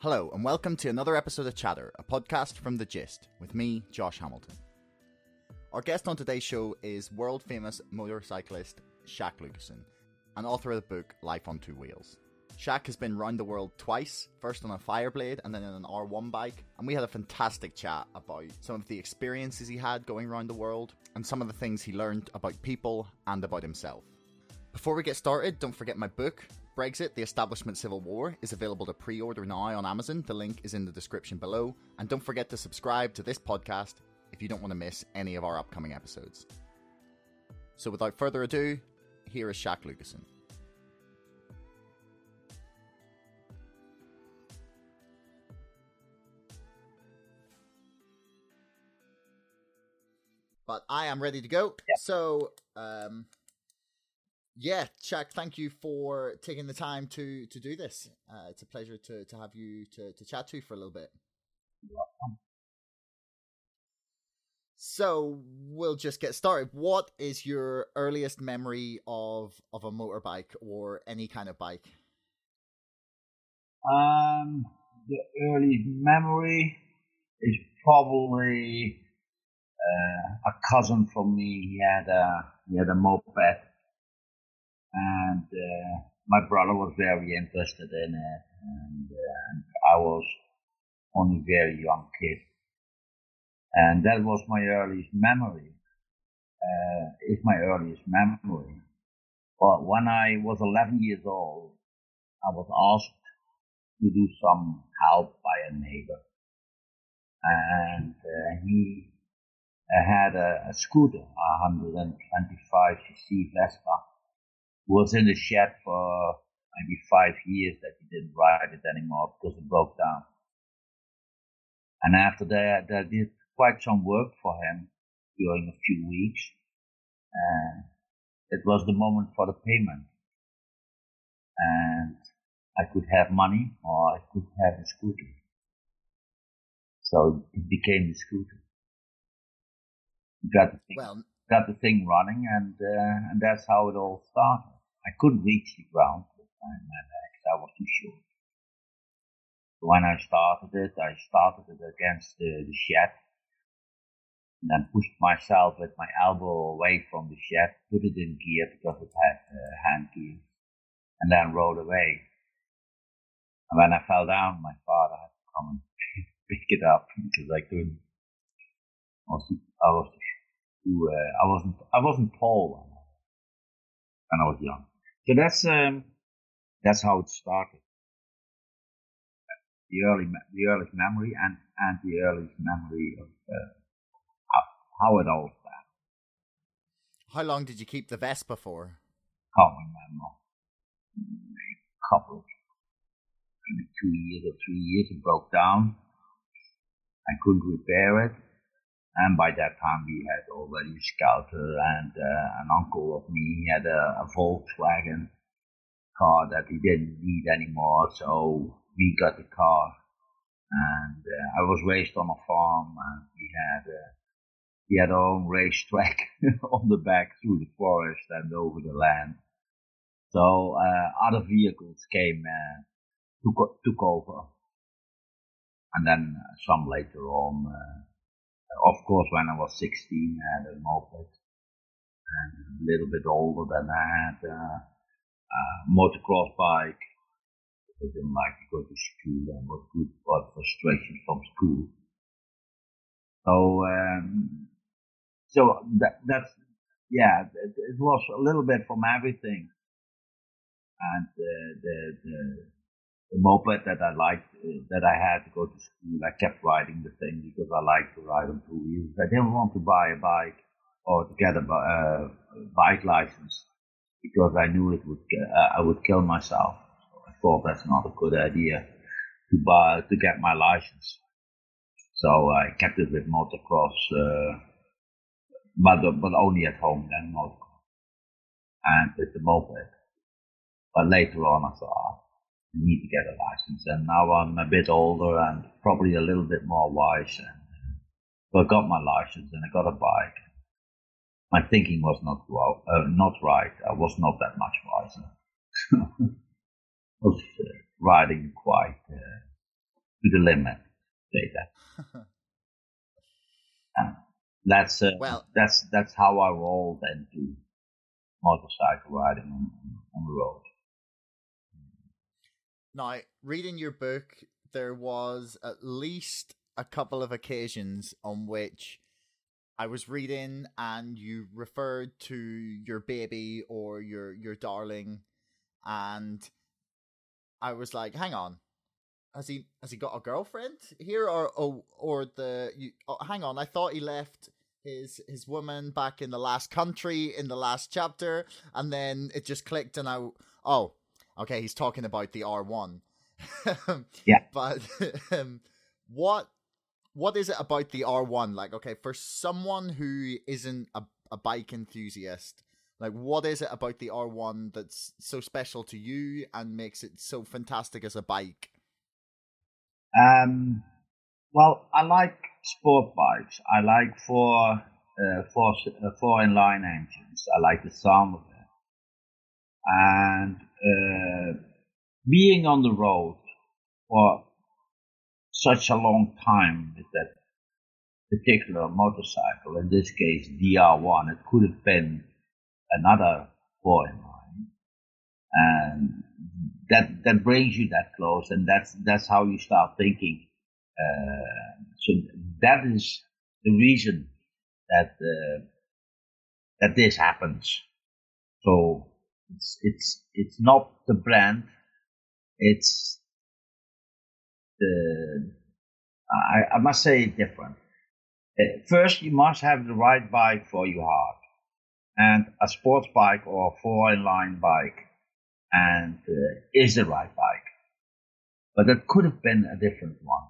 Hello, and welcome to another episode of Chatter, a podcast from The Gist, with me, Josh Hamilton. Our guest on today's show is world famous motorcyclist Sjaak Lucassen, and author of the book Life on Two Wheels. Sjaak has been round the world twice, first on a Fireblade and then on an R1 bike, and we had a fantastic chat about some of the experiences he had going around the world and some of the things he learned about people and about himself. Before we get started, don't forget my book, Brexit, The Establishment Civil War, is available to pre order now on Amazon. The link is in the description below. And don't forget to subscribe to this podcast if you don't want to miss any of our upcoming episodes. So without further ado, here is Sjaak Lucassen. But I am ready to go. So, um, yeah, Chuck, thank you for taking the time to to do this. Uh, it's a pleasure to to have you to to chat to for a little bit. So we'll just get started. What is your earliest memory of of a motorbike or any kind of bike? Um, the earliest memory is probably uh, a cousin from me. He had a he had a moped, and uh, my brother was very interested in it, and, uh, and I was only very young kid, and that was my earliest memory. Uh, is my earliest memory. But when I was 11 years old, I was asked to do some help by a neighbor. And uh, he uh, had a, a scooter, a 125cc Vespa, was in the shed for maybe five years that he didn't ride it anymore because it broke down. And after that, I did quite some work for him during a few weeks. And it was the moment for the payment. And I could have money or I could have a scooter. So it became the scooter. Got the thing, Well, got the thing running and, uh, and that's how it all started. I couldn't reach the ground with my, legs. I was too short. When I started it, I started it against the, the shed and then pushed myself with my elbow away from the shed, put it in gear because it had uh, hand gear, and then rolled away. And when I fell down, my father had to come and pick it up because I couldn't. I was I was too, uh, I wasn't, I wasn't tall when I was young. So that's, um, that's how it started. The early, the earliest memory and, and the earliest memory of, uh, how, how it all started. how long did you keep the Vespa for? Can't remember. A couple, maybe two years or three years. It broke down. I couldn't repair it. And by that time, we had already a scouter and uh, an uncle of me had a, a Volkswagen car that he didn't need anymore. So we got the car. And uh, I was raised on a farm and we had uh, we had our own racetrack on the back through the forest and over the land. So uh, other vehicles came uh, took took over, and then uh, some later on. Of course, when I was 16, I had a moped, and a little bit older than I had uh, a motocross bike. I didn't like to go to school and was good for frustration from school. So, um, so that, that's, yeah, it, it was a little bit from everything. And uh, the, the, the moped that I liked, uh, that I had to go to school, I kept riding the thing because I liked to ride on two wheels. I didn't want to buy a bike or to get a uh, bike license because I knew it would, uh, I would kill myself. So I thought that's not a good idea to buy, to get my license. So I kept it with motocross, uh, but, but only at home then motocross. And with the moped. But later on I thought, I need to get a license. And now I'm a bit older and probably a little bit more wise. And uh, so I got my license and I got a bike. My thinking was not wa- uh, not right. I was not that much wiser. I was uh, riding quite uh, to the limit. Say that. uh, that's uh, well, that's that's how I rolled into motorcycle riding on, on the road. Now, reading your book, there was at least a couple of occasions on which I was reading and you referred to your baby or your your darling, and I was like, "Hang on, has he has he got a girlfriend here or or, or the you, oh, hang on? I thought he left." His his woman back in the last country in the last chapter, and then it just clicked, and I oh okay, he's talking about the R one. yeah, but um, what what is it about the R1? Like, okay, for someone who isn't a, a bike enthusiast, like, what is it about the R1 that's so special to you and makes it so fantastic as a bike? Um, well, I like sport bikes. I like four, uh, four, uh, four inline engines. I like the sound of it. And uh, being on the road for such a long time with that particular motorcycle, in this case DR1. It could have been another boy of mine. And that, that brings you that close and that's, that's how you start thinking. Uh, so that is the reason that, uh, that this happens. So it's, it's, it's not the brand. It's the I, I must say it different. Uh, first, you must have the right bike for your heart, and a sports bike or a four-in-line bike, and uh, is the right bike. But it could have been a different one.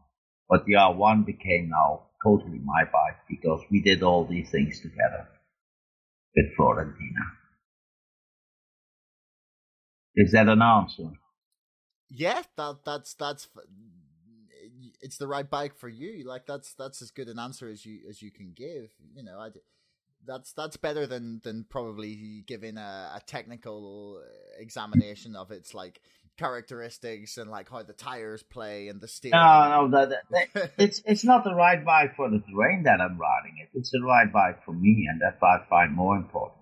But the R1 became now totally my bike because we did all these things together with Florentina. Is that an answer? Yeah, that that's that's it's the right bike for you. Like that's that's as good an answer as you as you can give. You know, I that's that's better than than probably giving a, a technical examination of its like characteristics and like how the tires play and the steering. No, no, that, that, it's it's not the right bike for the terrain that I'm riding it. It's the right bike for me, and that's what I find more important.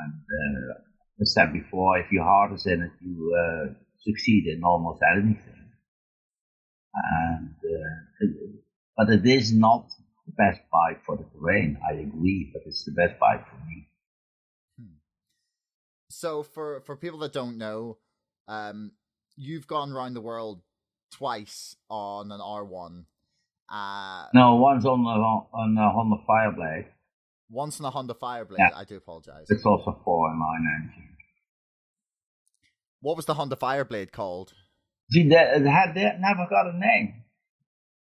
And uh, I said before, if your heart is in it, you uh, succeed in almost anything and uh, but it is not the best bike for the terrain. I agree, but it's the best bike for me. Hmm. So for for people that don't know, um, you've gone around the world twice on an R one. Uh, no, once on the on the Honda Fireblade. Once on a Honda Fireblade. Yeah. I do apologize. It's also four in line engine. What was the Honda Fireblade called? See, that had that never got a name.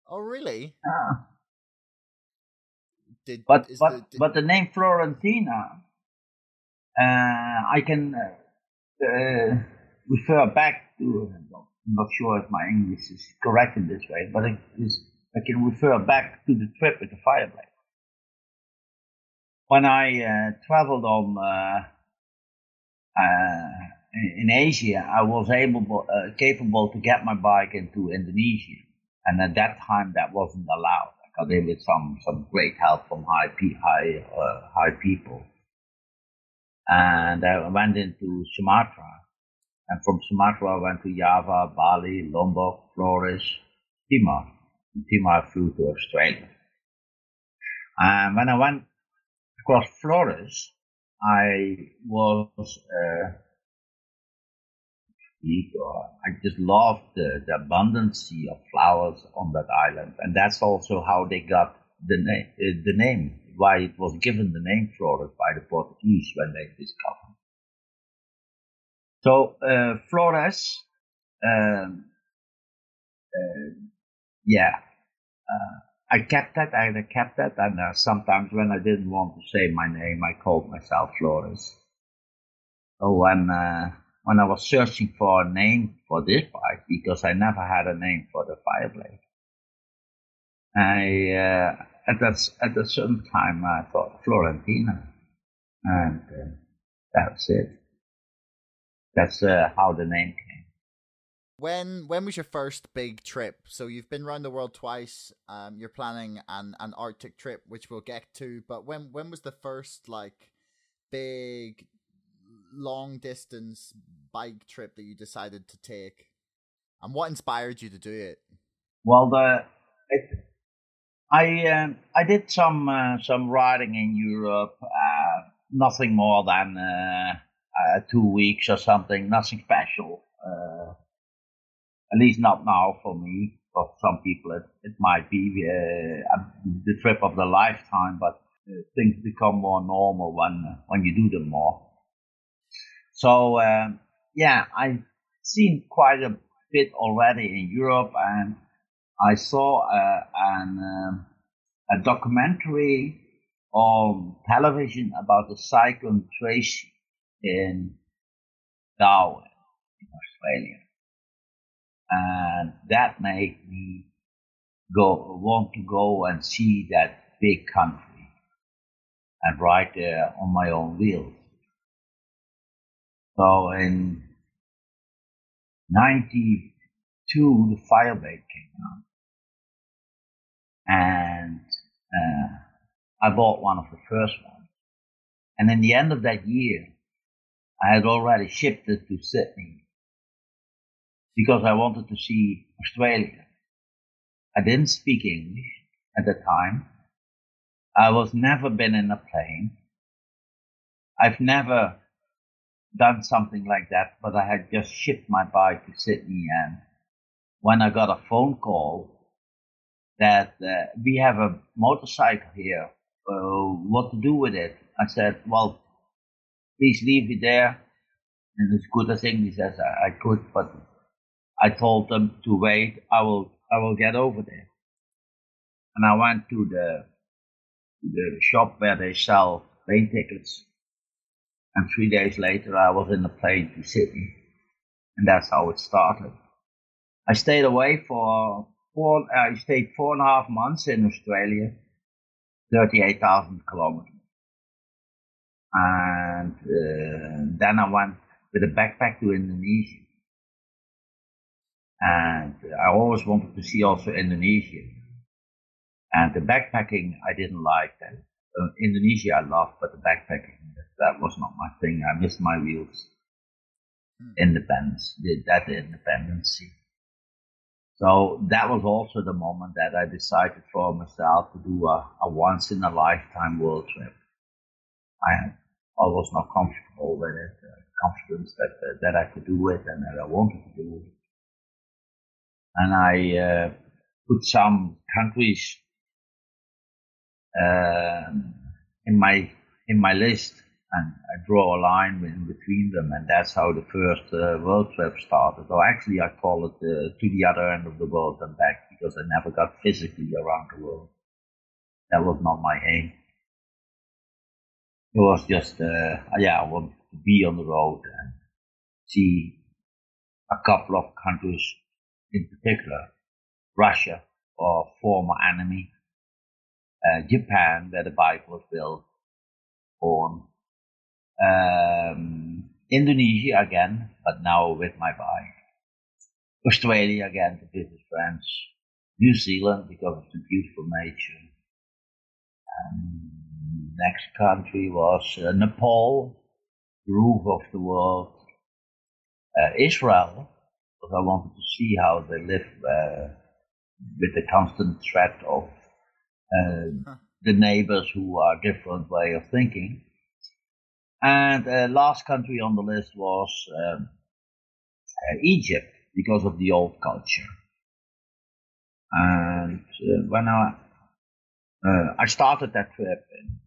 Oh, really? Uh, did, but but the, did... but the name Florentina, uh, I can uh, uh refer back to. I'm not sure if my English is correct in this way, but it is, I can refer back to the trip with the Fireblade. When I uh, traveled on uh, in Asia, I was able, uh, capable to get my bike into Indonesia. And at that time, that wasn't allowed. I got in with some, some great help from high, high, uh, high people. And I went into Sumatra. And from Sumatra, I went to Java, Bali, Lombok, Flores, Timor. And Timor, flew to Australia. And when I went across Flores, I was, uh, I just love the, the abundance of flowers on that island, and that's also how they got the name. Uh, the name why it was given the name Flores by the Portuguese when they discovered. So uh, Flores, um, uh, yeah, uh, I kept that. I kept that, and uh, sometimes when I didn't want to say my name, I called myself Flores. Oh, uh, when I was searching for a name for this bike because I never had a name for the Fireblade. I uh, at that at a certain time I thought Florentina, and uh, that's it. That's uh, how the name came. When when was your first big trip? So you've been around the world twice. Um, you're planning an an Arctic trip, which we'll get to. But when when was the first like big long distance bike trip that you decided to take, and what inspired you to do it? Well, the it, I um, I did some uh, some riding in Europe. Uh, nothing more than uh, uh two weeks or something. Nothing special. Uh, at least not now for me. For some people, it, it might be uh, the trip of the lifetime, but things become more normal when when you do them more. So um, yeah, I've seen quite a bit already in Europe, and I saw uh, an, um, a documentary on television about the cyclone Tracy in Darwin, in Australia, and that made me go want to go and see that big country and ride there on my own wheels. So in 92, the Fireblade came out. And uh, I bought one of the first ones. And in the end of that year, I had already shipped it to Sydney because I wanted to see Australia. I didn't speak English at the time. I was never been in a plane. I've never done something like that, but I had just shipped my bike to Sydney. And when I got a phone call that uh, we have a motorcycle here, uh, what to do with it? I said, well, please leave it there. And as good as English as I, I could, but I told them to wait. I will, I will get over there. And I went to the, the shop where they sell plane tickets and three days later, I was in a plane to Sydney. And that's how it started. I stayed away for four, I stayed four and a half months in Australia, 38,000 kilometers. And uh, then I went with a backpack to Indonesia. And I always wanted to see also Indonesia. And the backpacking, I didn't like that. Uh, Indonesia I loved, but the backpacking, that was not my thing. I missed my wheels. Hmm. Independence, that independency. So that was also the moment that I decided for myself to do a, a once in a lifetime world trip. I, I was not comfortable with it, uh, confidence that uh, that I could do it and that I wanted to do it. And I uh, put some countries in my in my list and I draw a line in between them, and that's how the first uh, world trip started. Or actually, I call it uh, to the other end of the world and back because I never got physically around the world. That was not my aim. It was just, uh, yeah, I wanted to be on the road and see a couple of countries in particular, Russia, our former enemy, uh, Japan, where the bike was built, on um, Indonesia again, but now with my bike. Australia again to visit friends. New Zealand because of the beautiful nature. Um, next country was uh, Nepal, roof of the world. Uh, Israel, because I wanted to see how they live uh, with the constant threat of uh, huh. the neighbors who are different way of thinking. And uh, last country on the list was um, uh, Egypt because of the old culture. And uh, when I uh, I started that trip in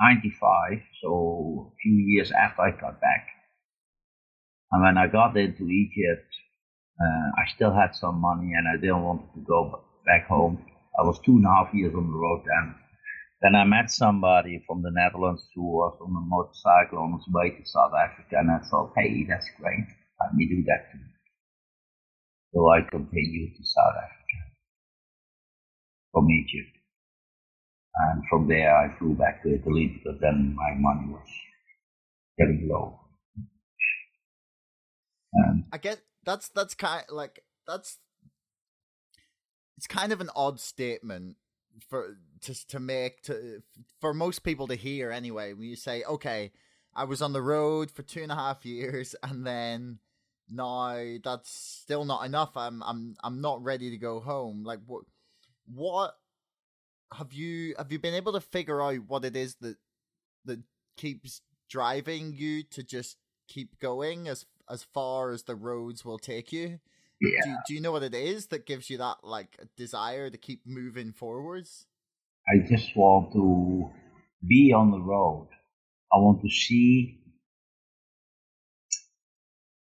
'95, so a few years after I got back. And when I got into Egypt, uh, I still had some money and I didn't want to go back home. I was two and a half years on the road then. Then I met somebody from the Netherlands who was on a motorcycle on his way to South Africa, and I thought, hey, that's great. Let me do that too. So I continued to South Africa from Egypt. And from there I flew back to Italy because then my money was getting low. Um, I get that's that's kind like that's it's kind of an odd statement for to to make to for most people to hear anyway. When you say, "Okay, I was on the road for two and a half years, and then now that's still not enough. I'm I'm I'm not ready to go home." Like what what have you have you been able to figure out what it is that that keeps driving you to just keep going as as far as the roads will take you? Yeah. Do, do you know what it is that gives you that like desire to keep moving forwards? I just want to be on the road. I want to see.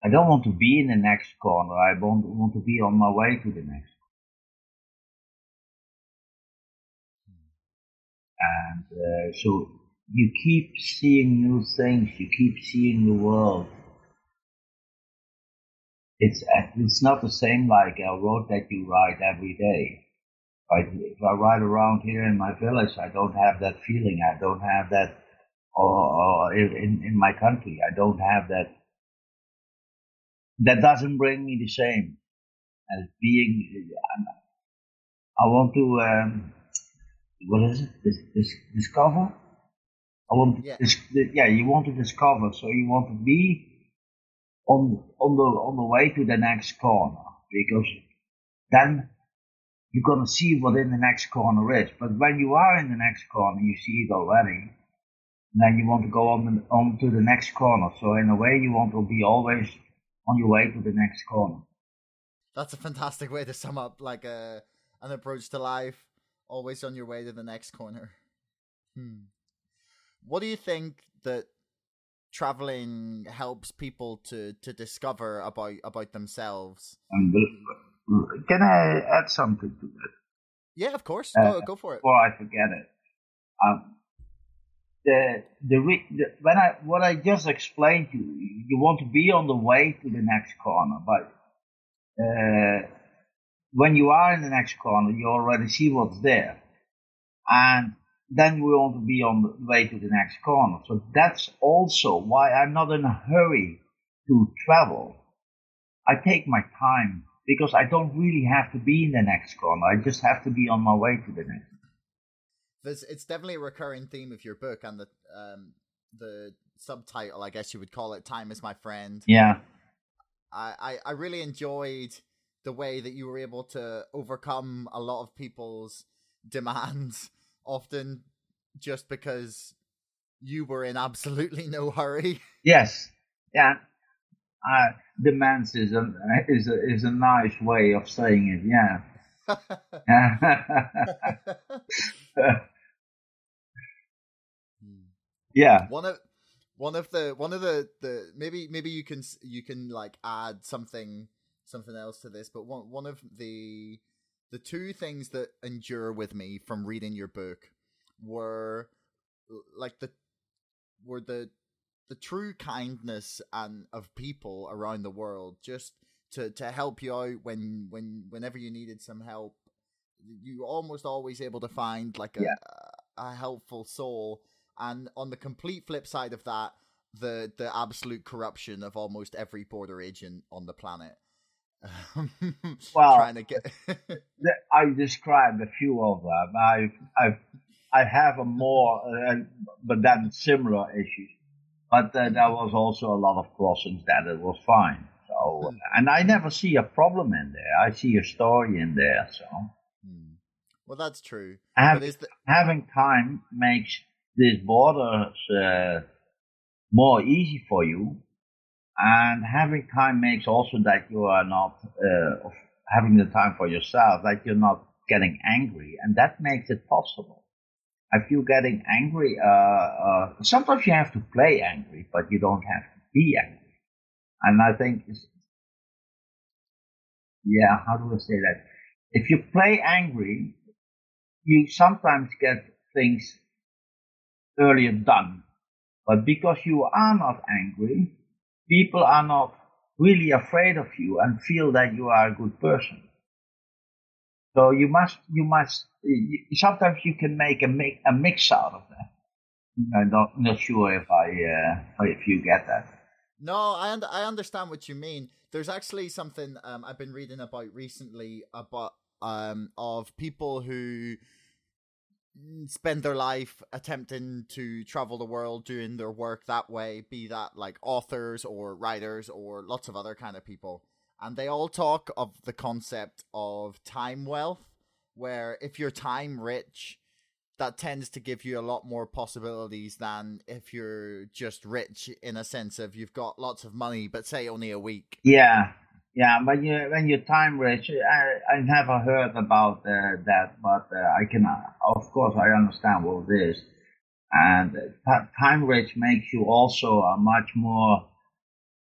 I don't want to be in the next corner. I want, want to be on my way to the next. And uh, so you keep seeing new things. You keep seeing the world. It's it's not the same like a road that you ride every day. Right? If I ride around here in my village, I don't have that feeling. I don't have that, or, or in in my country, I don't have that. That doesn't bring me the same as being. I want to. Um, what is it? Dis, dis, discover. I want. Yeah. Dis, yeah, you want to discover. So you want to be on on the on the way to the next corner because then you're gonna see what in the next corner is. But when you are in the next corner, you see it already. Then you want to go on on to the next corner. So in a way, you want to be always on your way to the next corner. That's a fantastic way to sum up like a an approach to life. Always on your way to the next corner. Hmm. What do you think that traveling helps people to to discover about about themselves? Can I add something to that Yeah, of course. Uh, Go go for it. before I forget it? Um, the, the re- the when I what I just explained to you, you want to be on the way to the next corner, but uh, when you are in the next corner, you already see what's there, and then we want to be on the way to the next corner. So that's also why I'm not in a hurry to travel. I take my time because I don't really have to be in the next corner. I just have to be on my way to the next. There's, it's definitely a recurring theme of your book and the um the subtitle, I guess you would call it "Time is My Friend." Yeah. I, I, I really enjoyed the way that you were able to overcome a lot of people's demands, often just because you were in absolutely no hurry. Yes. Yeah. Uh, demands is a is a is a nice way of saying it. Yeah. yeah. one of one of the one of the the maybe maybe you can you can like add something something else to this but one one of the the two things that endure with me from reading your book were like the were the the true kindness and of people around the world just to to help you out when when whenever you needed some help. You almost always able to find like a Yeah. a helpful soul. And on the complete flip side of that the the absolute corruption of almost every border agent on the planet Well- trying to get I described a few of them. I I I have a more, uh, but then similar issues. But uh, there was also a lot of crossings that it was fine. So, and I never see a problem in there. I see a story in there. So, Hmm. well that's true Have- but is the, having time makes these borders uh, more easy for you, and having time makes also that you are not uh, having the time for yourself, that you're not getting angry, and that makes it possible. If you're getting angry. Uh, uh, sometimes you have to play angry, but you don't have to be angry. And I think, yeah, how do I say that? If you play angry, you sometimes get things earlier done. But because you are not angry, people are not really afraid of you and feel that you are a good person. So you must, you must, you, sometimes you can make a, mix, a mix out of that. I'm not, not sure if I, uh, if you get that. No, I un- I understand what you mean. There's actually something um, I've been reading about recently about um, of people who spend their life attempting to travel the world doing their work that way be that like authors or writers or lots of other kind of people. And they all talk of the concept of time wealth where if you're time rich that tends to give you a lot more possibilities than if you're just rich in a sense of you've got lots of money but say only a week. Yeah yeah but you when you're time rich i i never heard about uh, that but uh, i can uh, of course i understand what it is. And time rich makes you also a much more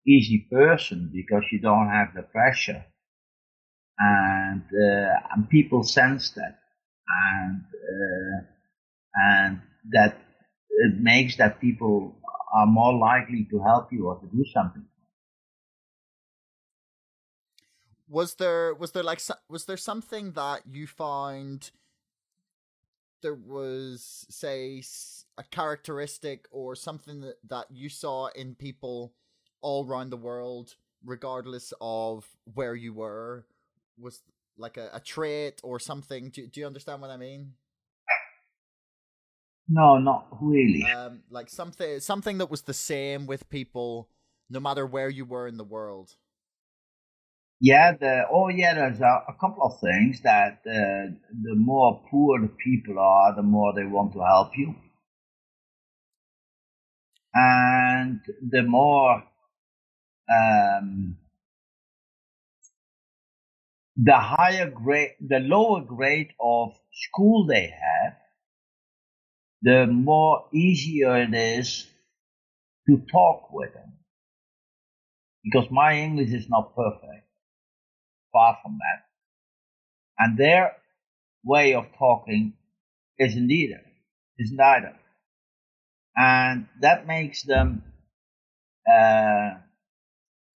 easy person because you don't have the pressure. And uh, and people sense that. And uh, and that it makes that people are more likely to help you or to do something was there was there like was there something that you found there was say a characteristic or something that, that you saw in people all around the world, regardless of where you were, was like a, a trait or something. Do, do you understand what I mean? No, not really. Um, like something something that was the same with people, no matter where you were in the world. Yeah, the oh yeah, there's a, a couple of things that uh, the more poor the people are, the more they want to help you, and the more um, the higher grade, the lower grade of school they have, the more easier it is to talk with them. Because my English is not perfect. Far from that. And their way of talking isn't either. Isn't either. And that makes them uh,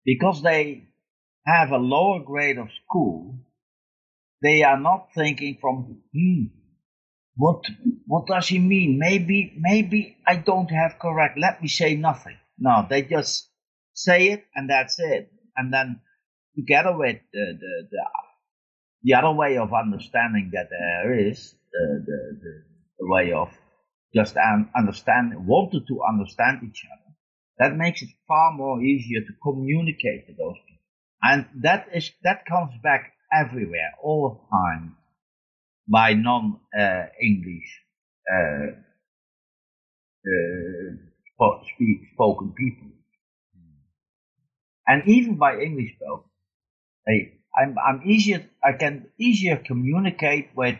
because they have a lower grade of school, they are not thinking from, hmm, what, what does he mean? Maybe, maybe I don't have correct. Let me say nothing. No, they just say it and that's it. And then together with the, the, the, the other way of understanding that there is, the, the, the, the way of just understand, wanted to understand each other that makes it far more easier to communicate with those people. And that is, that comes back everywhere, all the time, by non-English, uh, uh, speak, spoken people. And even by English spoken. I'm, I'm easier, I can easier communicate with,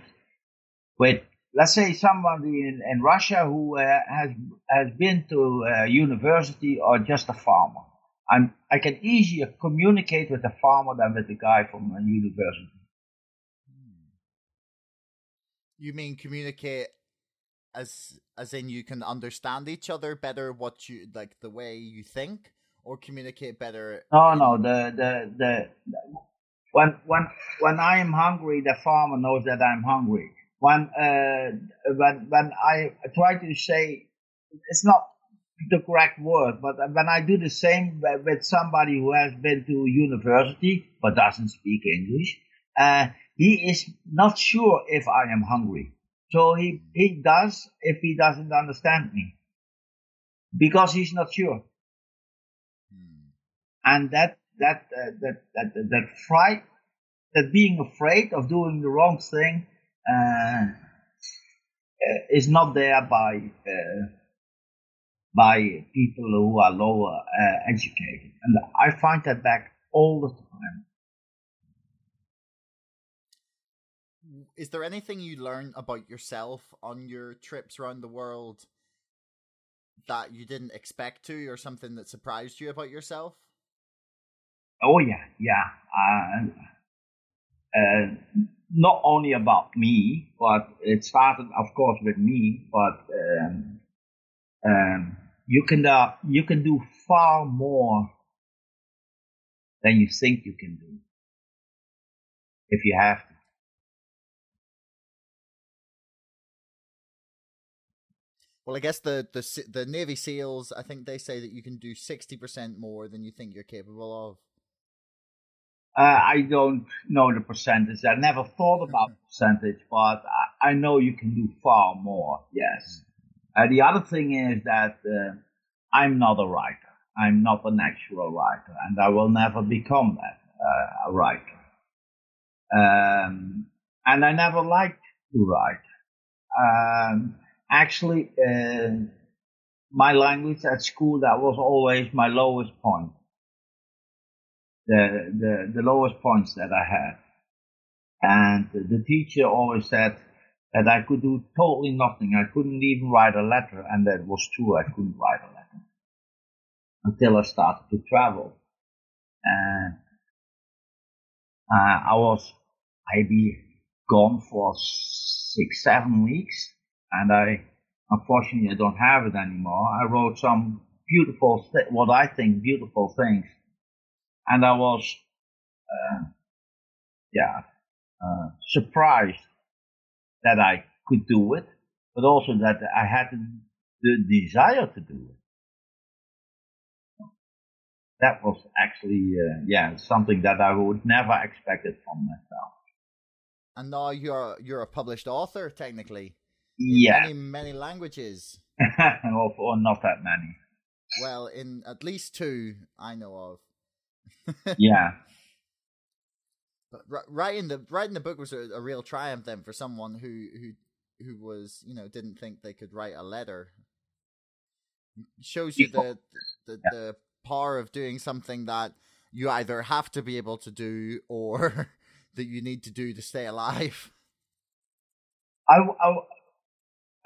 with let's say somebody in, in Russia who uh, has has been to a university or just a farmer. I'm I can easier communicate with a farmer than with the guy from a university. You mean communicate as as in you can understand each other better what you like the way you think or communicate better no no the the the when when when i'm hungry the farmer knows that i'm hungry when uh, when when I try to say it's not the correct word, but when I do the same with somebody who has been to university but doesn't speak English, uh, he is not sure if I am hungry. So he he does if he doesn't understand me because he's not sure. And that that uh, that that that fright, that being afraid of doing the wrong thing uh, is not there by uh, by people who are lower uh, educated, and I find that back all the time. Is there anything you learn about yourself on your trips around the world that you didn't expect to, or something that surprised you about yourself? Oh yeah, yeah. Uh, uh, not only about me, but it started, of course, with me. But um, um, you can uh, you can do far more than you think you can do if you have to. Well, I guess the the the Navy SEALs, I think they say that you can do sixty percent more than you think you're capable of. Uh, I don't know the percentage. I never thought about mm-hmm. percentage, but I, I, know you can do far more. Yes. Uh, the other thing is that uh, I'm not a writer. I'm not a natural writer, and I will never become that uh, a writer. Um, and I never liked to write. Um, actually, uh, my language at school that was always my lowest point. The, the, the lowest points that I had. And the teacher always said that I could do totally nothing. I couldn't even write a letter, and that was true. I couldn't write a letter until I started to travel. And uh, I was maybe gone for six, seven weeks, and I unfortunately I don't have it anymore. I wrote some beautiful, what I think beautiful things, and I was, uh, yeah, uh, surprised that I could do it, but also that I had the desire to do it. That was actually, uh, yeah, something that I would never expected from myself and now you're you're a published author technically. Yeah. Many many languages. or, or not that many. Well, in at least two I know of. yeah. But writing the writing the book was a, a, real triumph then for someone who who who was you know didn't think they could write a letter. Shows you the the, yeah. the power of doing something that you either have to be able to do or that you need to do to stay alive? I, I,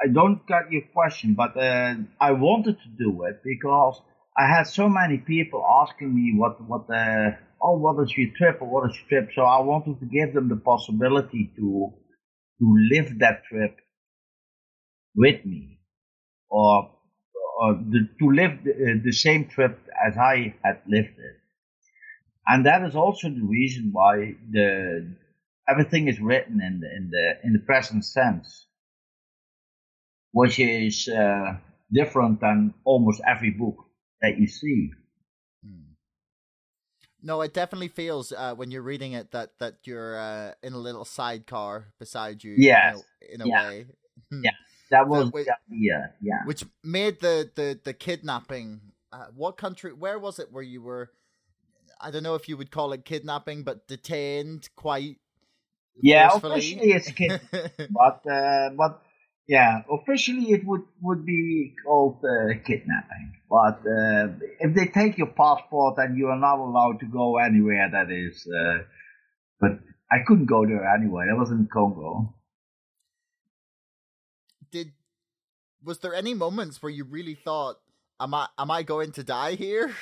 I don't get your question, but uh, I wanted to do it because I had so many people asking me what what the oh what is your trip or what is your trip. So I wanted to give them the possibility to to live that trip with me, or or the, to live the, uh, the same trip as I had lived it and that is also the reason why the everything is written in the in the in the present sense, which is uh, different than almost every book that you see. Hmm. No, it definitely feels uh, when you're reading it that that you're uh, in a little sidecar beside you. Yes. in a, in a yeah. way. yeah, that was which, yeah, yeah. Which made the the the kidnapping. Uh, what country? Where was it where you were? I don't know if you would call it kidnapping, but detained quite. Yeah, forcefully. officially it's kidnapping, but uh, but yeah, officially it would would be called uh, kidnapping. But uh, if they take your passport and you are not allowed to go anywhere, that is. Uh, but I couldn't go there anyway. I was in Congo. Did was there any moments where you really thought, "Am I am I going to die here?"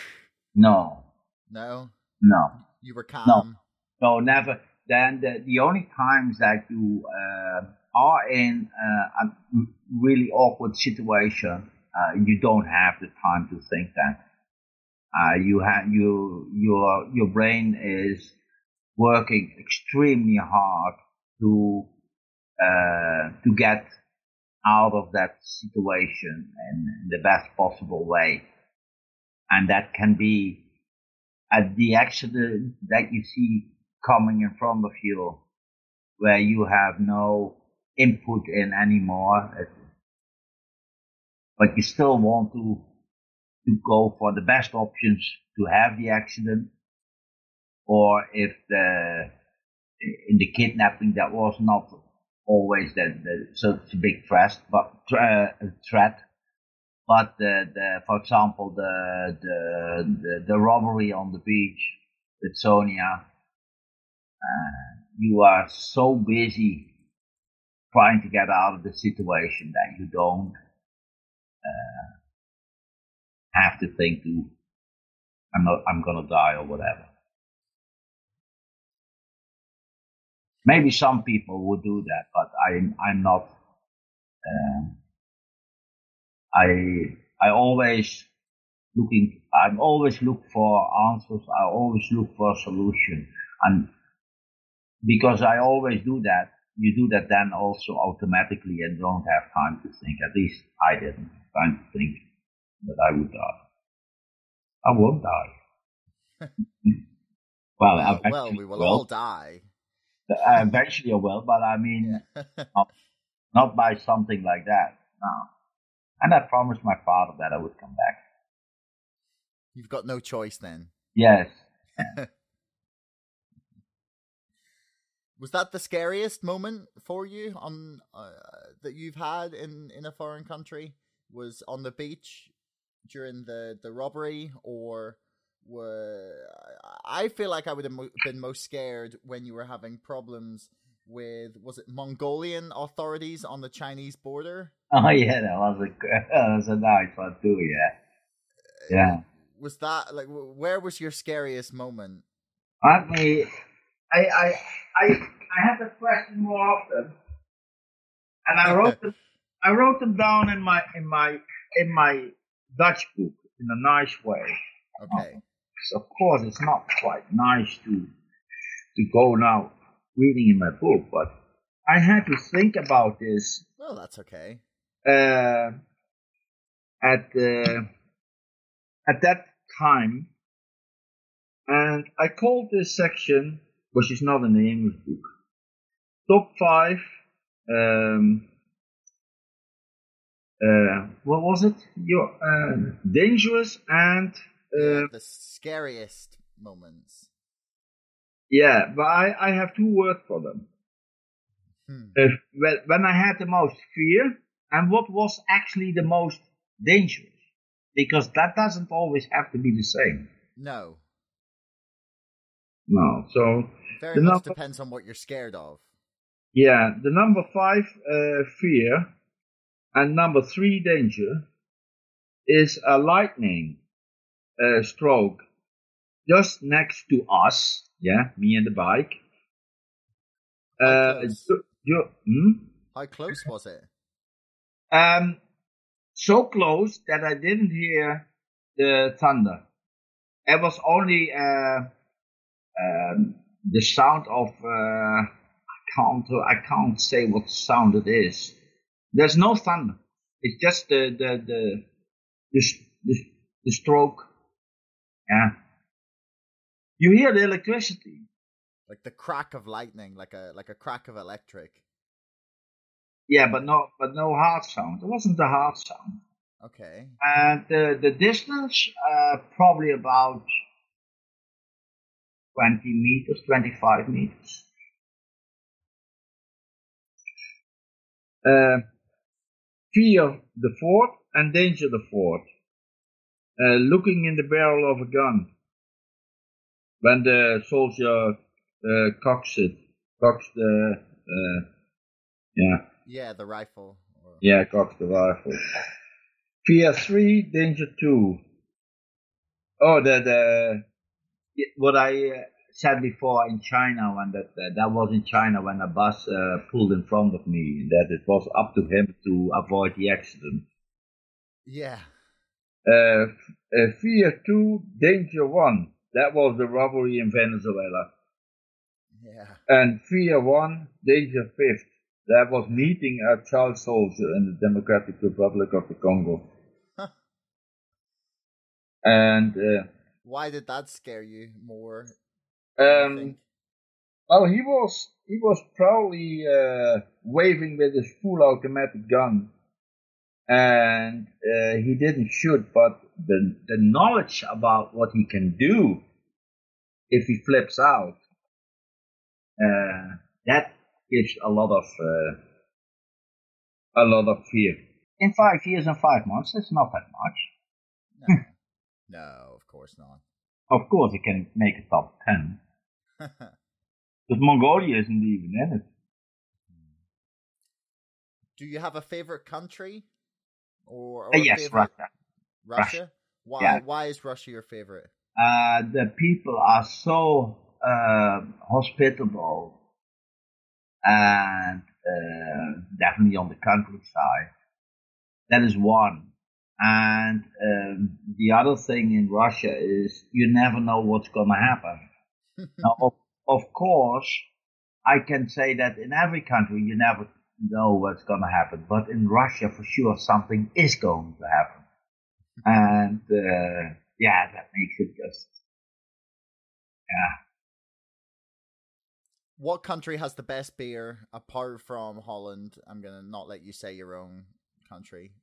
No, no. No. You were calm. No, no never. Then the, the only times that you uh, are in uh, a really awkward situation, uh, you don't have the time to think that. Uh, you have you your your brain is working extremely hard to uh, to get out of that situation in, in the best possible way, and that can be at the accident that you see coming in front of you, where you have no input in anymore, but you still want to to go for the best options to have the accident, or if the in the kidnapping that was not always the such a big threat, but uh, threat, but the, the for example, the, the, the, the robbery on the beach with Sonia, uh, you are so busy trying to get out of the situation that you don't uh, have to think I'm not I'm gonna die or whatever. Maybe some people would do that, but I'm I'm not. Uh, I I always looking I'm always look for answers. I always look for a solution, and because I always do that, you do that then also automatically and don't have time to think. At least I didn't time to think that I would die. I won't die. well, Well, well, we will will. all die. Uh, eventually I will, but I mean, not, not by something like that. No. And I promised my father that I would come back. You've got no choice then. Yes. Was that the scariest moment for you on uh, that you've had in in a foreign country? Was on the beach during the the robbery, or were I feel like I would have mo- been most scared when you were having problems with was it Mongolian authorities on the Chinese border? Oh yeah, that was a that was a nice one too. Yeah. Yeah. Was that like where was your scariest moment? Let me. I I I I have that question more often, and I wrote them. I wrote them down in my in my in my Dutch book in a nice way. Okay. So of course, it's not quite nice to to go now reading in my book, but I had to think about this Well, that's okay. uh, at uh, at that time, and I called this section, which is not in the English book, top five. Um, uh, what was it? Your uh, dangerous and uh, the scariest moments. yeah, but I, I have two words for them. Hmm. If, when, when I had the most fear, and what was actually the most dangerous, because that doesn't always have to be the same. No, No, so very The much number- depends on what you're scared of. yeah, the number five uh, fear and number three danger is a lightning uh, stroke just next to us. Yeah, me and the bike. How Uh, close? you, you, hmm? How close was it? Um, so close that I didn't hear the thunder. It was only uh, um, the sound of uh, I can't I can't say what sound it is. There's no thunder. It's just the the the the, the, the stroke. Yeah. You hear the electricity. Like the crack of lightning, like a like a crack of electric. Yeah, but no but no hard sound. It wasn't a hard sound. Okay. And the, the distance, uh, probably about 20 meters, 25 meters. Uh, fear the fort and danger the fort. Uh, looking in the barrel of a gun. When the soldier uh, cocks it, cocks the, uh, yeah, Yeah, the rifle. Or... yeah, cocks the rifle. Fear three, danger two. Oh, the the what I uh, said before in China when that uh, that was in China when a bus uh, pulled in front of me. That it was up to him to avoid the accident. Yeah. Uh, uh, fear two, danger one. That was the robbery in Venezuela. Yeah. And fear one, danger fifth. That was meeting a child soldier in the Democratic Republic of the Congo. Huh. And uh, Why did that scare you more? um, well, he was he was proudly uh, waving with his full automatic gun, and uh, he didn't shoot. But the the knowledge about what he can do if he flips out, uh, that gives a lot of uh, a lot of fear. In five years and five months, it's not that much. No. no, of course not. Of course, it can make a top ten, but Mongolia isn't even in it. Do you have a favorite country? Or, or Uh, yes, favorite- Russia. Russia? Why Yeah. why is Russia your favorite? Uh, the people are so uh, hospitable and uh, definitely on the countryside. That is one. And um, the other thing in Russia is you never know what's going to happen. now, of, of course, I can say that in every country you never know what's going to happen, but in Russia for sure something is going to happen, and uh, yeah, that makes it just yeah. What country has the best beer apart from Holland? I'm gonna not let you say your own country.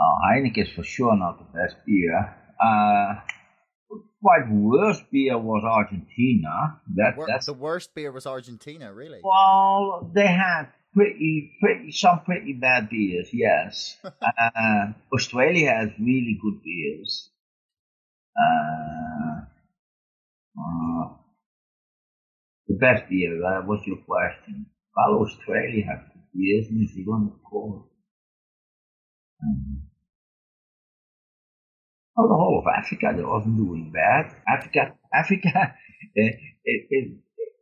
Oh, Heineken is for sure not the best beer. Uh, quite worst beer was Argentina. That Wor- that's the worst beer was Argentina, really. well, they had pretty pretty some pretty bad beers. Yes, uh, Australia has really good beers. Uh, uh, the best beer. That was your question. Well, Australia has good beers. New Zealand, of course. Um, the whole of Africa that wasn't doing bad. Africa, Africa, it, it,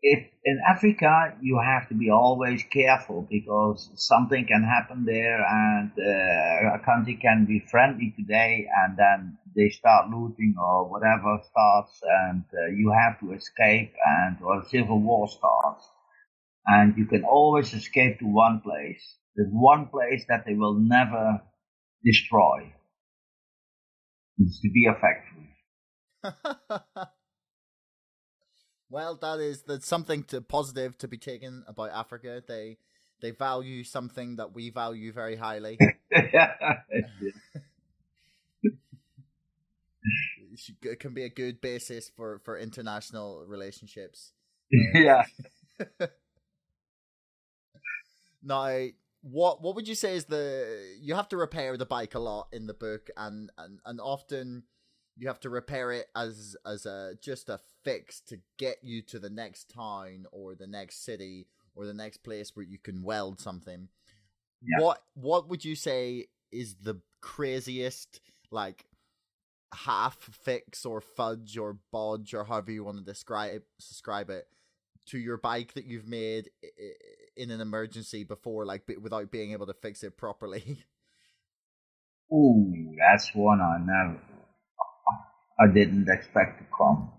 it, in Africa you have to be always careful because something can happen there, and uh, a country can be friendly today, and then they start looting or whatever starts, and uh, you have to escape, and or civil war starts, and you can always escape to one place. There's one place that they will never destroy it's to be a factory. well, that is that's something to positive to be taken about Africa. They they value something that we value very highly. it can be a good basis for for international relationships. yeah. now, what what would you say is the you have to repair the bike a lot in the book and and, and often you have to repair it as as a just a fix to get you to the next town or the next city or the next place where you can weld something yeah. what what would you say is the craziest like half fix or fudge or bodge or however you want to describe describe it to your bike that you've made in an emergency before, like without being able to fix it properly? Ooh, that's one I never, I didn't expect to come.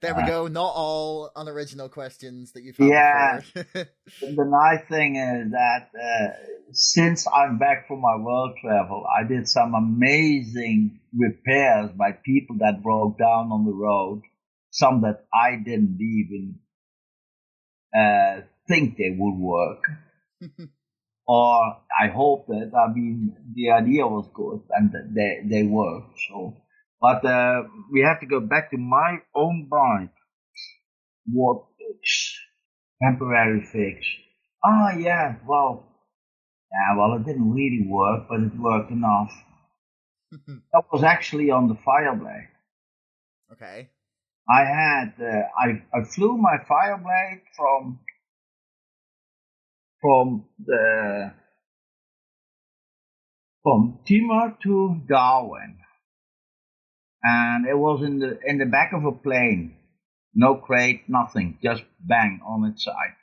There we uh, go. Not all unoriginal questions that you've had yeah. the nice thing is that uh, since I'm back from my world travel, I did some amazing repairs by people that broke down on the road. Some that I didn't even uh, think they would work. or I hope that, I mean, the idea was good and they, they worked. So, but, uh, we have to go back to my own bike. What fix? Temporary fix. Ah, oh, yeah, well, yeah, well, it didn't really work, but it worked enough. that was actually on the Fireblade. Okay. I had, uh, I, I flew my Fireblade from from the from Timor to Darwin, and it was in the in the back of a plane, no crate, nothing, just bang on its side.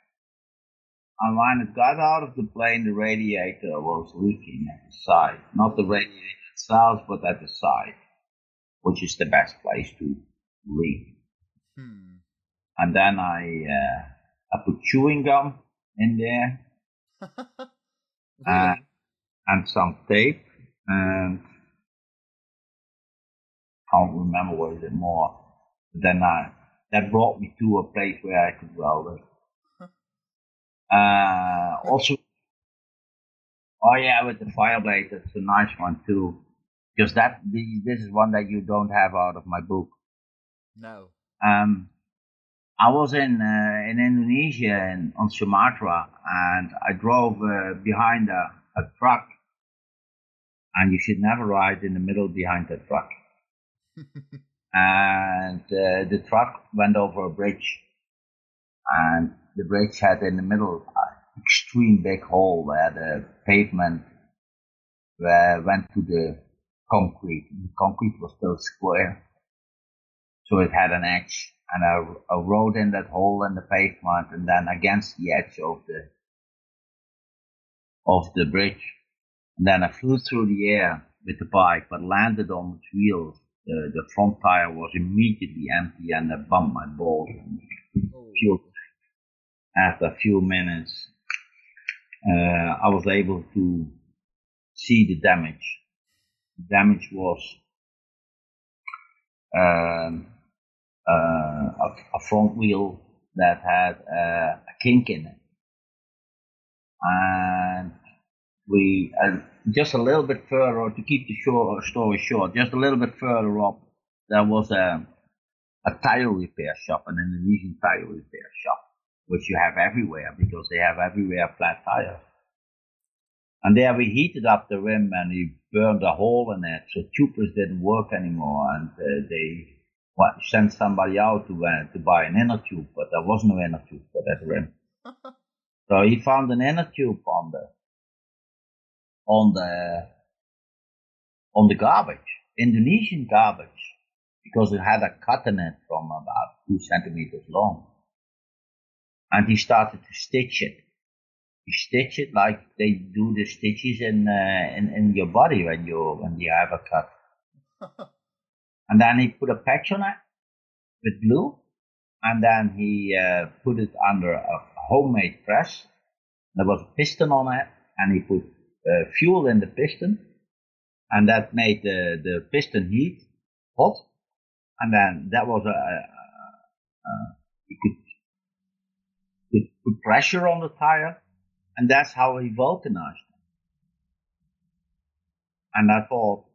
And when it got out of the plane, the radiator was leaking at the side, not the radiator itself, but at the side, which is the best place to leak. Hmm. And then I uh, I put chewing gum in there uh, and some tape and I can't remember what is it more. then uh, that brought me to a place where I could weld it. Uh, also, oh yeah, with the fire Fireblade, that's a nice one too. Because that this is one that you don't have out of my book. No. Um, I was in uh, in Indonesia and on Sumatra, and I drove uh, behind a, a truck. And you should never ride in the middle behind the truck. and uh, the truck went over a bridge, and the bridge had in the middle an extreme big hole where the pavement where went to the concrete. The concrete was still square, so it had an edge and I, I rode in that hole in the pavement and then against the edge of the of the bridge. And then I flew through the air with the bike, but landed on its wheels. The, the front tire was immediately empty and I bumped my balls. Oh. after a few minutes, uh, I was able to see the damage. The damage was um, uh, a, a, front wheel that had uh, a kink in it. And we, uh, just a little bit further, to keep the short, story short, just a little bit further up, there was a, a tire repair shop, an Indonesian tire repair shop, which you have everywhere because they have everywhere flat tires. And there we heated up the rim and we burned a hole in it, so tubeless didn't work anymore, and uh, they well, sent somebody out to uh, to buy an inner tube, but there was no inner tube for that rim. so he found an inner tube on the on the on the garbage, Indonesian garbage, because it had a cut in it from about two centimeters long. And he started to stitch it. He stitch it like they do the stitches in uh, in, in your body when you when you have a cut. and then he put a patch on it with glue, and then he uh, put it under a homemade press. There was a piston on it, and he put uh, fuel in the piston, and that made the, the piston heat hot, and then that was a, a, a, you could, could put pressure on the tire, and that's how he vulcanized. And I thought,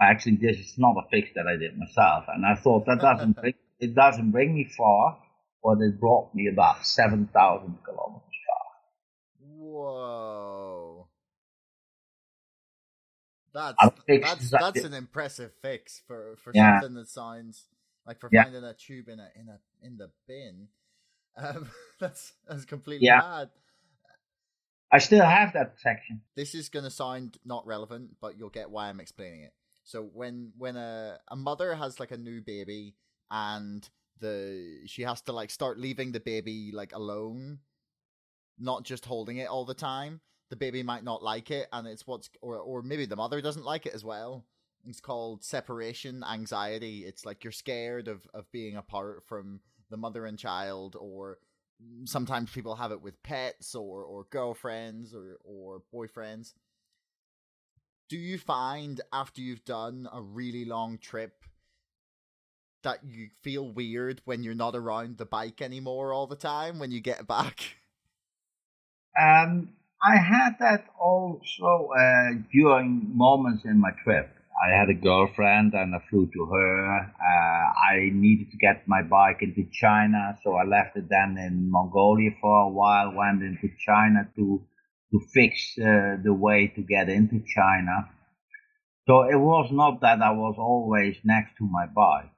actually, this is not a fix that I did myself, and I thought that doesn't bring, it doesn't bring me far, but it brought me about seven thousand kilometers far. Whoa. That's that's that's an impressive fix for for yeah. something that sounds like for yeah. finding a tube in a in a in the bin. Um, that's that's completely yeah. mad. I still have that section. This is going to sound not relevant, but you'll get why I'm explaining it. So when when a a mother has like a new baby and the she has to like start leaving the baby like alone, not just holding it all the time the baby might not like it, and it's what's or or maybe the mother doesn't like it as well. It's called separation anxiety. It's like you're scared of of being apart from the mother and child, or sometimes people have it with pets or or girlfriends or or boyfriends. Do you find after you've done a really long trip that you feel weird when you're not around the bike anymore all the time when you get back? Um, I had that also uh, during moments in my trip. I had a girlfriend and I flew to her. Uh, I needed to get my bike into China, so I left it then in Mongolia for a while, went into China to to fix uh, the way to get into China. So it was not that I was always next to my bike.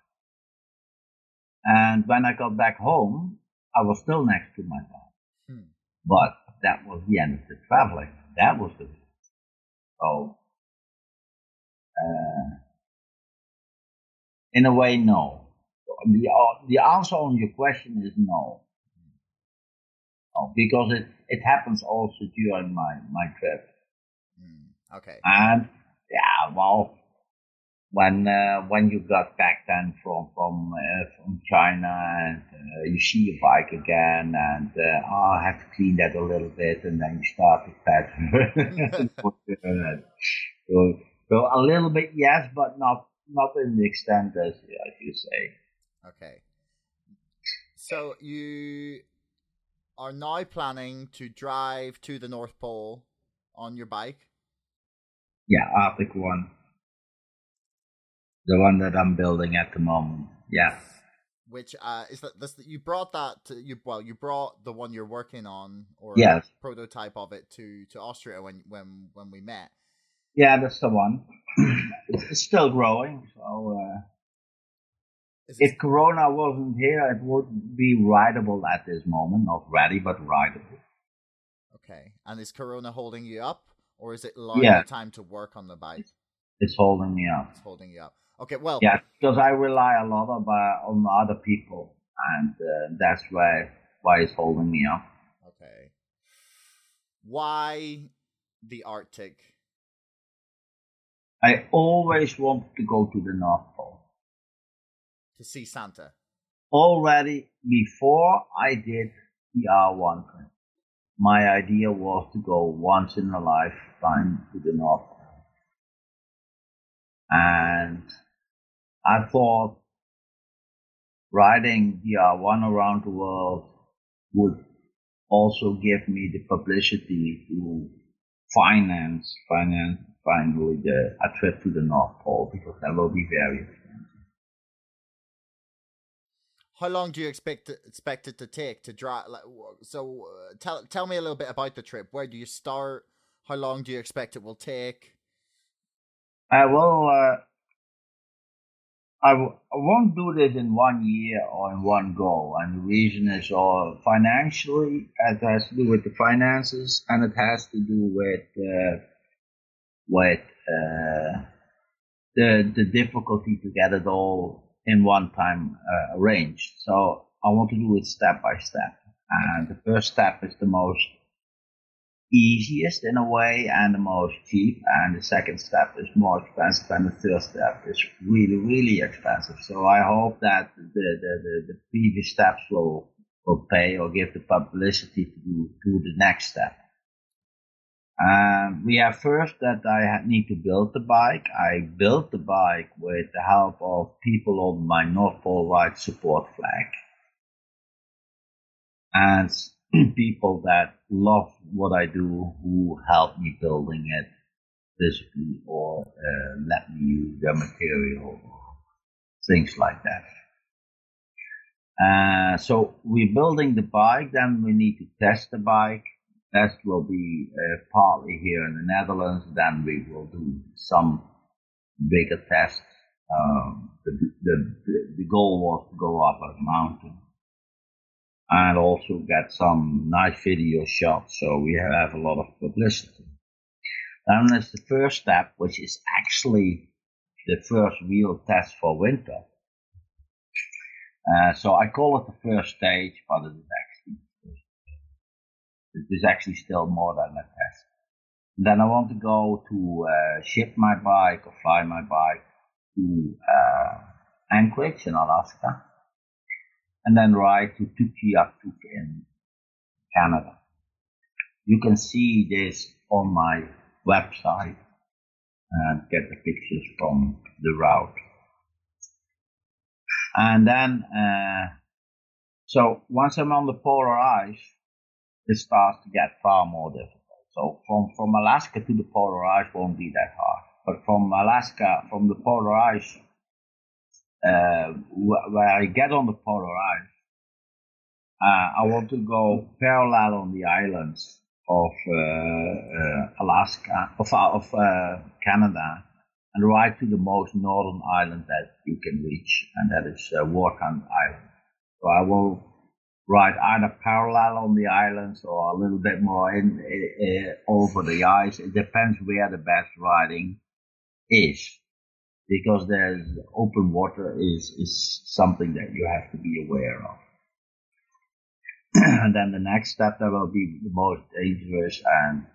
And when I got back home, I was still next to my bike. Hmm. But that was the end of the traveling. That was the so. Uh, in a way, no. The the answer on your question is no. No because it it happens also during my my trip. Mm, okay. And yeah, well, when uh, when you got back then from from uh, from China and uh, you see your bike again and uh, oh, I have to clean that a little bit and then you start to pet. so, so a little bit yes, but not not in the extent as as you say. Okay. So you are now planning to drive to the North Pole on your bike? Yeah, Arctic one the one that I'm building at the moment. Yeah. Which uh, is that this you brought that to, you well you brought the one you're working on or yes. prototype of it to to Austria when when when we met. Yeah, that's the one. it's still growing. So uh, if Corona wasn't here, it would be rideable at this moment. Not ready, but rideable. Okay. And is Corona holding you up, or is it long yeah. time to work on the bike? It's holding me up. It's holding you up. Okay, well, yeah, because I rely a lot uh, on other people, and uh, that's why why it's holding me up. Okay, why the Arctic? I always wanted to go to the North Pole to see Santa. Already before I did the R1 trip. My idea was to go once in a lifetime to the North. And I thought riding the R1 around the world would also give me the publicity to finance, finance finally the a trip to the North Pole because that will be very expensive. How long do you expect it, expect it to take to drive? Like, so, uh, tell tell me a little bit about the trip. Where do you start? How long do you expect it will take? I will. Uh, I w- I won't do this in one year or in one go, and the reason is all financially. It has to do with the finances, and it has to do with uh, with uh, the the difficulty to get it all in one time uh, arranged. So I want to do it step by step, and the first step is the most easiest in a way and the most cheap, and the second step is more expensive, and the third step is really, really expensive. So I hope that the, the, the, the previous steps will, will pay or give the publicity to do, to the next step. Um, we have first that I need to build the bike. I built the bike with the help of people on my North Pole Ride support flag. And people that love what I do who help me building it physically or uh, let me use their material or things like that. Uh, so we're building the bike, then we need to test the bike. Test will be uh, partly here in the Netherlands, then we will do some bigger tests. Um, the, the, the goal was to go up a mountain and also get some nice video shots so we have a lot of publicity. Then there's the first step, which is actually the first real test for winter. Uh, so I call it the first stage, but it is is actually still more than a test. And then I want to go to uh, ship my bike or fly my bike to uh, Anchorage in Alaska and then ride to Tuktoyaktuk in Canada. You can see this on my website and get the pictures from the route. And then, uh, so once I'm on the polar ice, it starts to get far more difficult. So from, from Alaska to the polar ice won't be that hard. But from Alaska, from the polar ice uh, where I get on the polar ice, uh, I want to go parallel on the islands of uh, uh Alaska, of, of uh, Canada, and ride to the most northern island that you can reach, and that is uh, Ward Hunt Island. So I will ride either parallel on the islands or a little bit more in eh, eh, over the ice. It depends where the best riding is because there's open water is, is something that you have to be aware of. and then the next step that will be the most dangerous and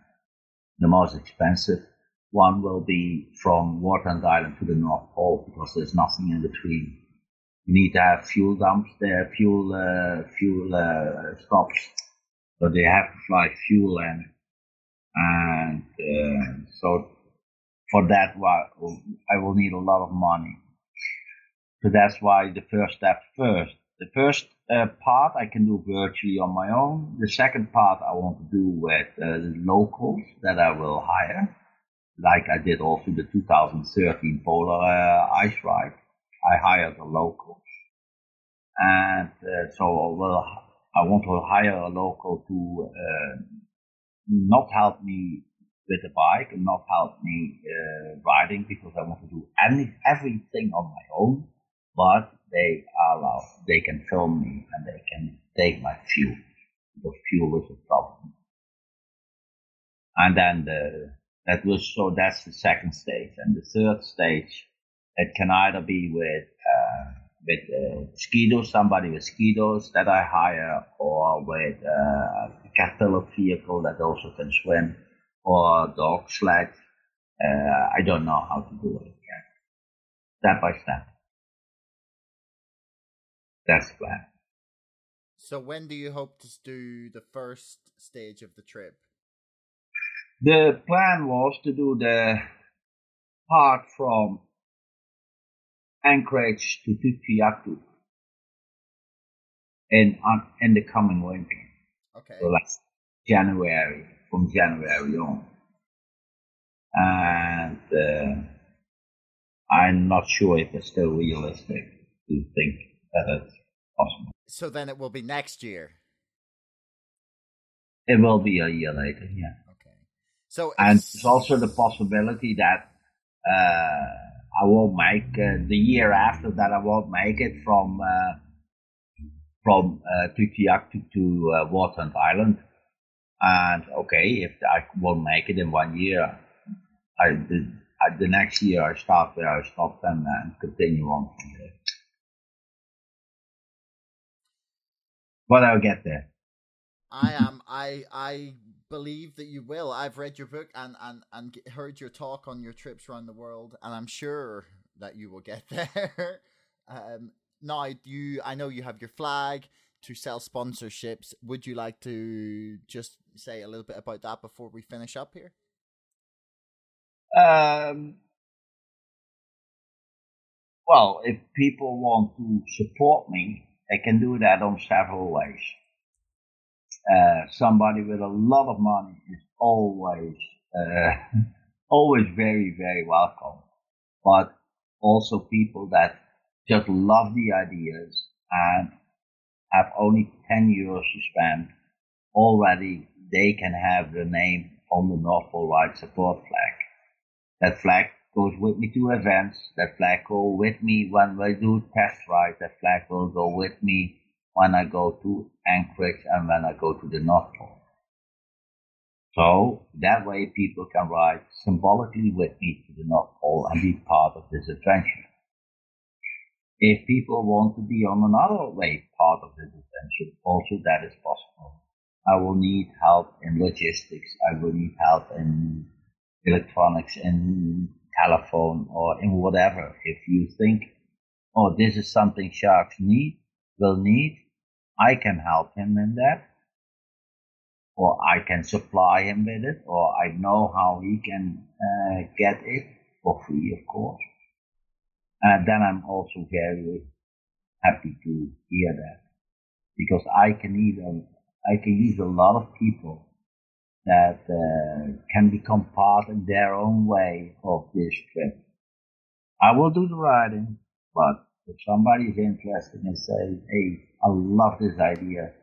the most expensive one will be from Ward Hunt Island to the North Pole because there's nothing in between. Need to have fuel dumps there, fuel uh, fuel uh, stops, so they have to fly fuel in, and uh, so for that, I will need a lot of money. So that's why the first step first. The first uh, part I can do virtually on my own. The second part I want to do with uh, the locals that I will hire, like I did also the 2013 Polar uh, Ice Ride. I hire the locals. and uh, so I want to hire a local to uh, not help me with the bike and not help me uh, riding because I want to do any everything on my own. But they allow they can film me and they can take my fuel because fuel is a problem. And then the that was so that's the second stage and the third stage it can either be with uh, with uh, somebody with Ski-Doos that I hire, or with uh, a caterpillar vehicle that also can swim or dog sled. Uh, I don't know how to do it yet. Step by step. That's the plan. So when do you hope to do the first stage of the trip? The plan was to do the part from Anchorage to Tuktoyaktuk in on, in the coming winter. Okay. So that's January from January on, and uh, I'm not sure if it's still realistic to think that it's possible. So then it will be next year. It will be a year later, yeah. Okay. So and it's- there's also the possibility that uh, I won't make uh, the year after that. I won't make it from uh, from uh, to uh, Island. And okay, if I won't make it in one year, I the, I, the next year I start where I stopped and, and continue on from there. But I'll get there. I am. I I believe that you will. I've read your book and and and heard your talk on your trips around the world, and I'm sure that you will get there. um, now, you. I know you have your flag to sell sponsorships. Would you like to just say a little bit about that before we finish up here? Um, well, if people want to support me, they can do that on several ways. Uh, somebody with a lot of money is always, uh, always very, very welcome. But also people that just love the ideas and have only 10 euros to spend, already they can have the name on the North Pole Ride support flag. That flag goes with me to events. That flag go with me when we do test rides. That flag will go with me when I go to Anchorage and when I go to the North Pole. So that way people can ride symbolically with me to the North Pole and be part of this adventure. If people want to be on another way part of this adventure, also that is possible. I will need help in logistics. I will need help in electronics, in telephone, or in whatever. If you think, oh, this is something sharks need, will need, I can help him in that. Or I can supply him with it, or I know how he can uh, get it for free, of course. And then I'm also very happy to hear that because I can even I can use a lot of people that uh, can become part in their own way of this trip. I will do the writing, but if somebody is interested and say, "Hey, I love this idea,"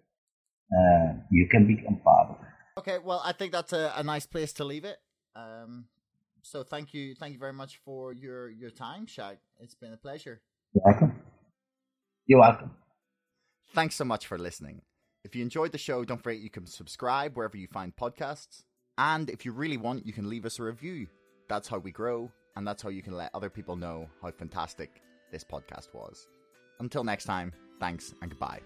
uh, you can become part of it. Okay, well, I think that's a, a nice place to leave it. Um, so thank you, thank you very much for your your time, Sjaak. It's been a pleasure. You're welcome. You're welcome. Thanks so much for listening. If you enjoyed the show, don't forget you can subscribe wherever you find podcasts. And if you really want, you can leave us a review. That's how we grow, and that's how you can let other people know how fantastic this podcast was. Until next time, thanks and goodbye.